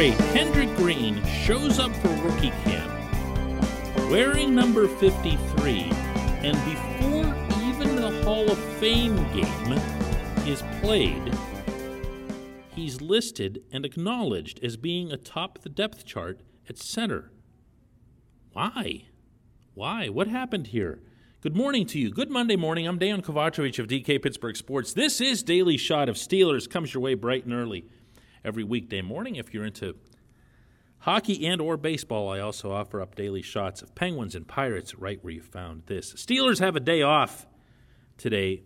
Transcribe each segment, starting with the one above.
straight, Kendrick Green shows up for rookie camp wearing number 53, and before even the Hall of Fame game is played, he's listed and acknowledged as being atop the depth chart at center. Why? Why? What happened here? Good morning to you. Good Monday morning. I'm Dan Kovacevic of DK Pittsburgh Sports. This is Daily Shot of Steelers. Comes your way bright and early every weekday morning. If you're into hockey and or baseball, I also offer up daily shots of Penguins and Pirates right where you found this. Steelers have a day off today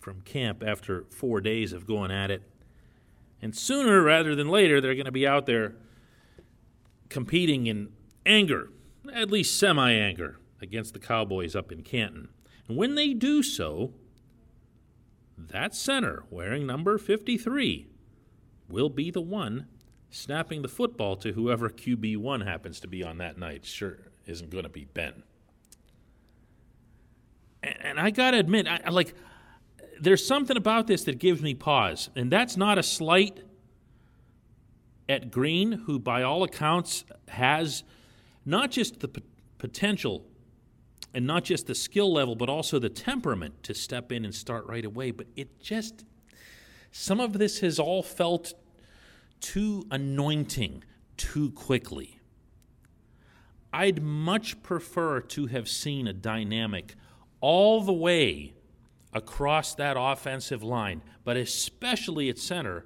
from camp after four days of going at it. And sooner rather than later, they're going to be out there competing in anger, at least semi anger, against the Cowboys up in Canton. And when they do so, that center wearing number 53 will be the one snapping the football to whoever QB1 happens to be on that night. Sure, isn't going to be Ben. And, and I got to admit, I, like, there's something about this that gives me pause, and that's not a slight at Green, who by all accounts has not just the p- potential and not just the skill level, but also the temperament to step in and start right away. But it just, some of this has all felt too anointing too quickly. I'd much prefer to have seen a dynamic all the way across that offensive line, but especially at center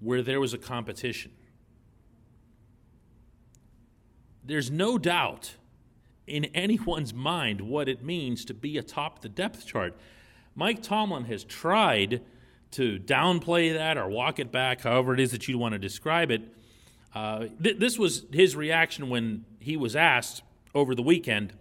where there was a competition. There's no doubt in anyone's mind what it means to be atop the depth chart. Mike Tomlin has tried to downplay that or walk it back, however it is that you want to describe it. Uh, th- this was his reaction when he was asked over the weekend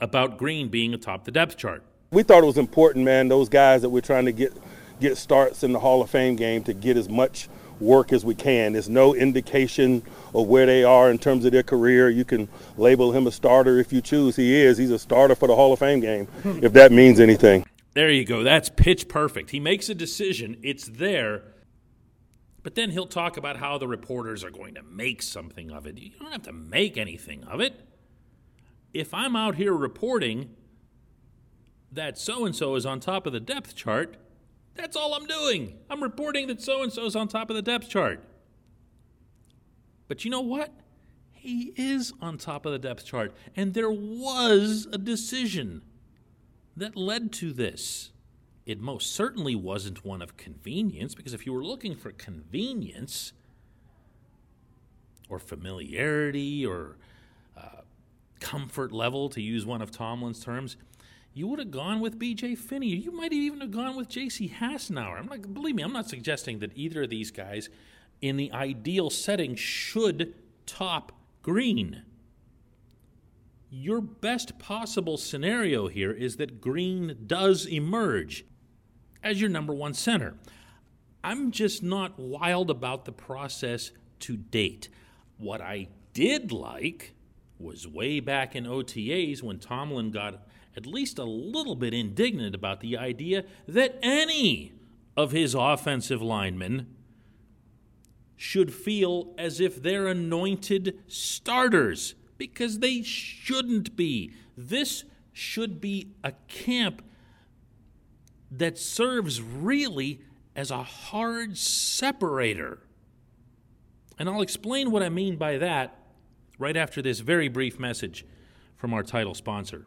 about Green being atop the depth chart. We thought it was important, man, those guys that we're trying to get get starts in the Hall of Fame game to get as much work as we can. There's no indication of where they are in terms of their career. You can label him a starter if you choose. He is. He's a starter for the Hall of Fame game, if that means anything. There you go. That's pitch perfect. He makes a decision, it's there, but then he'll talk about how the reporters are going to make something of it. You don't have to make anything of it. If I'm out here reporting that so and so is on top of the depth chart, that's all I'm doing. I'm reporting that so and so is on top of the depth chart. But you know what? He is on top of the depth chart, and there was a decision that led to this. It most certainly wasn't one of convenience, because if you were looking for convenience or familiarity or uh, comfort level, to use one of Tomlin's terms, you would have gone with B.J. Finney. You might even have gone with J.C. Hassenauer. I'm not, believe me, I'm not suggesting that either of these guys, in the ideal setting, should top Green your best possible scenario here is that Green does emerge as your number one center. I'm just not wild about the process to date. What I did like was way back in OTAs when Tomlin got at least a little bit indignant about the idea that any of his offensive linemen should feel as if they're anointed starters because they shouldn't be. This should be a camp that serves really as a hard separator. And I'll explain what I mean by that right after this very brief message from our title sponsor.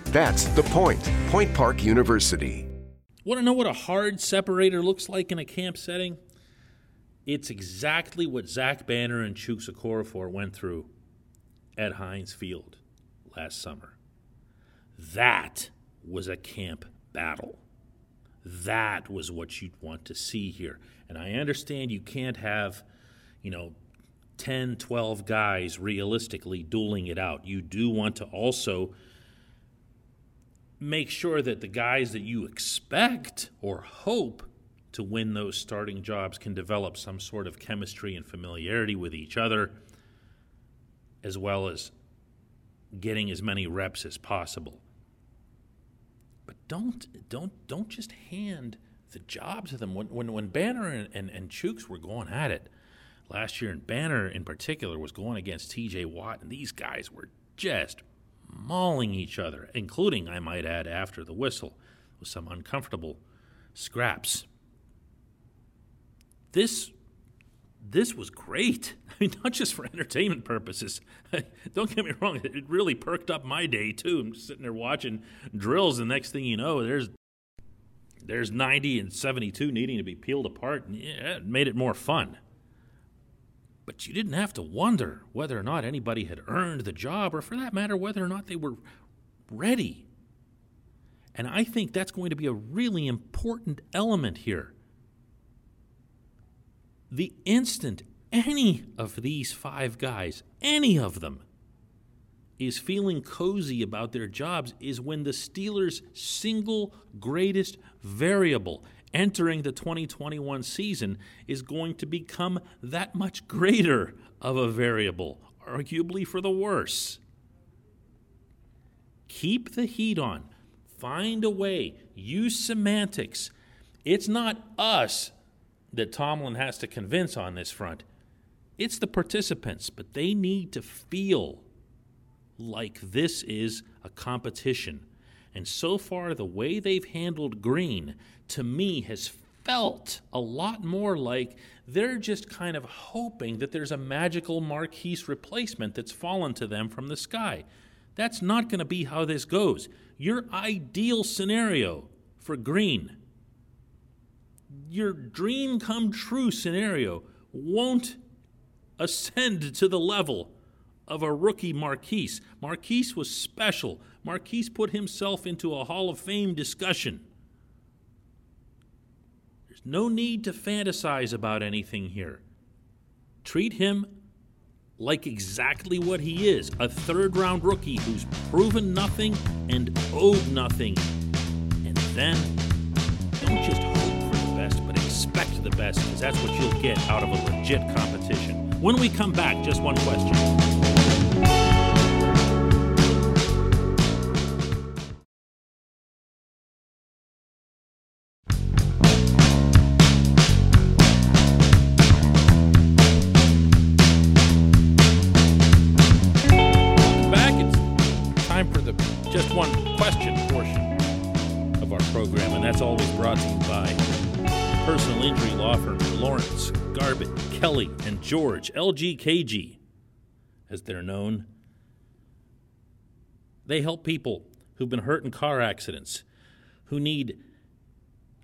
That's the point. Point Park University. Want to know what a hard separator looks like in a camp setting? It's exactly what Zach Banner and Chuks Okorafor went through at Heinz Field last summer. That was a camp battle. That was what you'd want to see here. And I understand you can't have, you know, 10, 12 guys realistically dueling it out. You do want to also make sure that the guys that you expect or hope to win those starting jobs can develop some sort of chemistry and familiarity with each other, as well as getting as many reps as possible. But don't don't don't just hand the job to them. When when, when Banner and, and, and Chuks were going at it last year, and Banner in particular was going against TJ Watt, and these guys were just mauling each other, including, I might add, after the whistle, with some uncomfortable scraps. This this was great. I mean, not just for entertainment purposes. Don't get me wrong; it really perked up my day too. I'm sitting there watching drills, and next thing you know, there's there's 90 and 72 needing to be peeled apart, and yeah, it made it more fun. But you didn't have to wonder whether or not anybody had earned the job, or for that matter, whether or not they were ready. And I think that's going to be a really important element here. The instant any of these five guys, any of them, is feeling cozy about their jobs is when the Steelers' single greatest variable entering the 2021 season is going to become that much greater of a variable, arguably for the worse. Keep the heat on. Find a way. Use semantics. It's not us that Tomlin has to convince on this front. It's the participants, but they need to feel like this is a competition. And so far, the way they've handled Green to me has felt a lot more like they're just kind of hoping that there's a magical Maurkice replacement that's fallen to them from the sky. That's not going to be how this goes. Your ideal scenario for Green, your dream come true scenario, won't ascend to the level of a rookie Maurkice. Maurkice was special. Maurkice put himself into a Hall of Fame discussion. There's no need to fantasize about anything here. Treat him like exactly what he is a third round rookie who's proven nothing and owed nothing. And then don't just hope for the best, but expect the best, because that's what you'll get out of a legit competition. When we come back, just one question. And George, LGKG, as they're known. They help people who've been hurt in car accidents, who need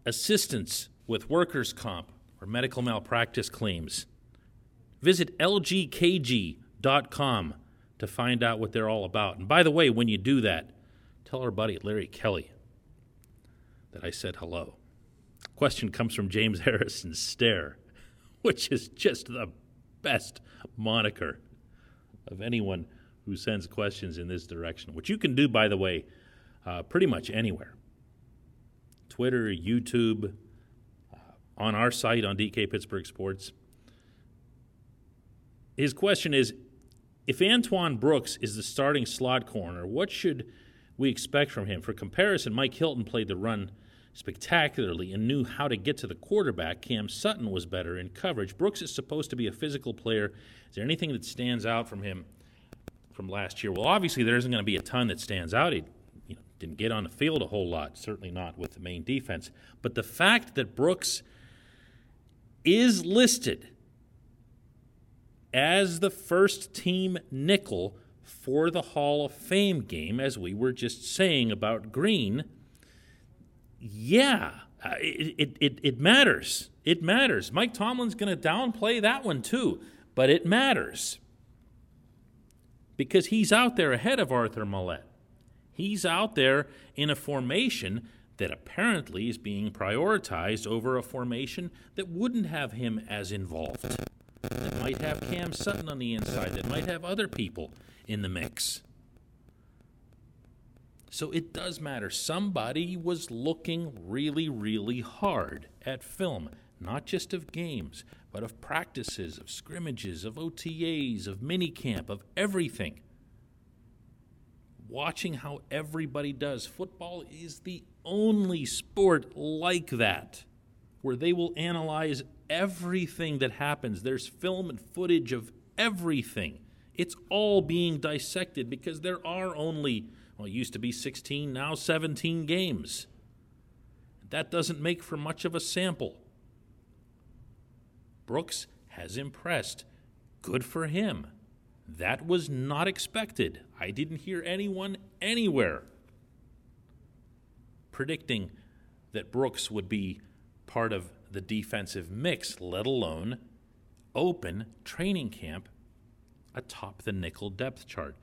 assistance with workers' comp or medical malpractice claims. Visit lgkg.com to find out what they're all about. And by the way, when you do that, tell our buddy Larry Kelly that I said hello. Question comes from James Harrison Stare which is just the best moniker of anyone who sends questions in this direction, which you can do, by the way, uh, pretty much anywhere Twitter, YouTube, uh, on our site on DK Pittsburgh Sports. His question is If Antoine Brooks is the starting slot corner, what should we expect from him? For comparison, Mike Hilton played the run spectacularly and knew how to get to the quarterback. Cam Sutton was better in coverage. Brooks is supposed to be a physical player. Is there anything that stands out from him from last year? Well, obviously there isn't going to be a ton that stands out. He you know, didn't get on the field a whole lot, certainly not with the main defense. But the fact that Brooks is listed as the first team nickel for the Hall of Fame game, as we were just saying about Green – yeah, uh, it, it, it, it matters. It matters. Mike Tomlin's going to downplay that one too, but it matters because he's out there ahead of Arthur Maulet. He's out there in a formation that apparently is being prioritized over a formation that wouldn't have him as involved. that might have Cam Sutton on the inside, that might have other people in the mix. So it does matter. Somebody was looking really, really hard at film, not just of games, but of practices, of scrimmages, of OTAs, of minicamp, of everything. Watching how everybody does. Football is the only sport like that where they will analyze everything that happens. There's film and footage of everything. It's all being dissected because there are only, well, it used to be 16, now 17 games. That doesn't make for much of a sample. Brooks has impressed. Good for him. That was not expected. I didn't hear anyone anywhere predicting that Brooks would be part of the defensive mix, let alone open training camp atop the nickel depth chart.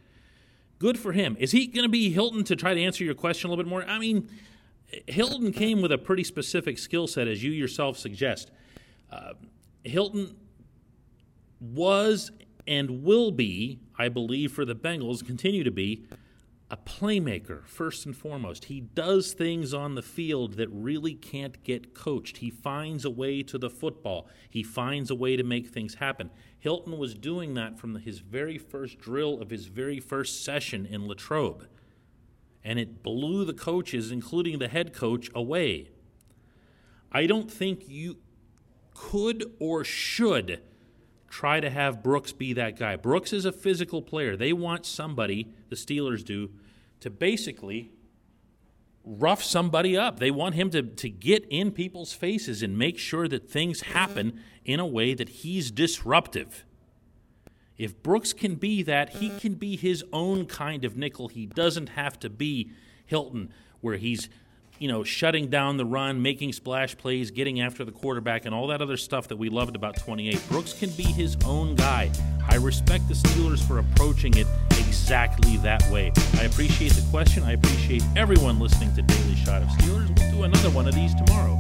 Good for him. Is he going to be Hilton to try to answer your question a little bit more? I mean, Hilton came with a pretty specific skill set, as you yourself suggest. Uh, Hilton was and will be, I believe, for the Bengals, continue to be a playmaker, first and foremost. He does things on the field that really can't get coached. He finds a way to the football, he finds a way to make things happen. Hilton was doing that from his very first drill of his very first session in Latrobe. And it blew the coaches, including the head coach, away. I don't think you could or should try to have Brooks be that guy. Brooks is a physical player. They want somebody, the Steelers do, to basically rough somebody up. They want him to, to get in people's faces and make sure that things happen in a way that he's disruptive. If Brooks can be that, he can be his own kind of nickel. He doesn't have to be Hilton, where he's you know, shutting down the run, making splash plays, getting after the quarterback, and all that other stuff that we loved about 28. Brooks can be his own guy. I respect the Steelers for approaching it exactly that way. I appreciate the question. I appreciate everyone listening to Daily Shot of Steelers. We'll do another one of these tomorrow.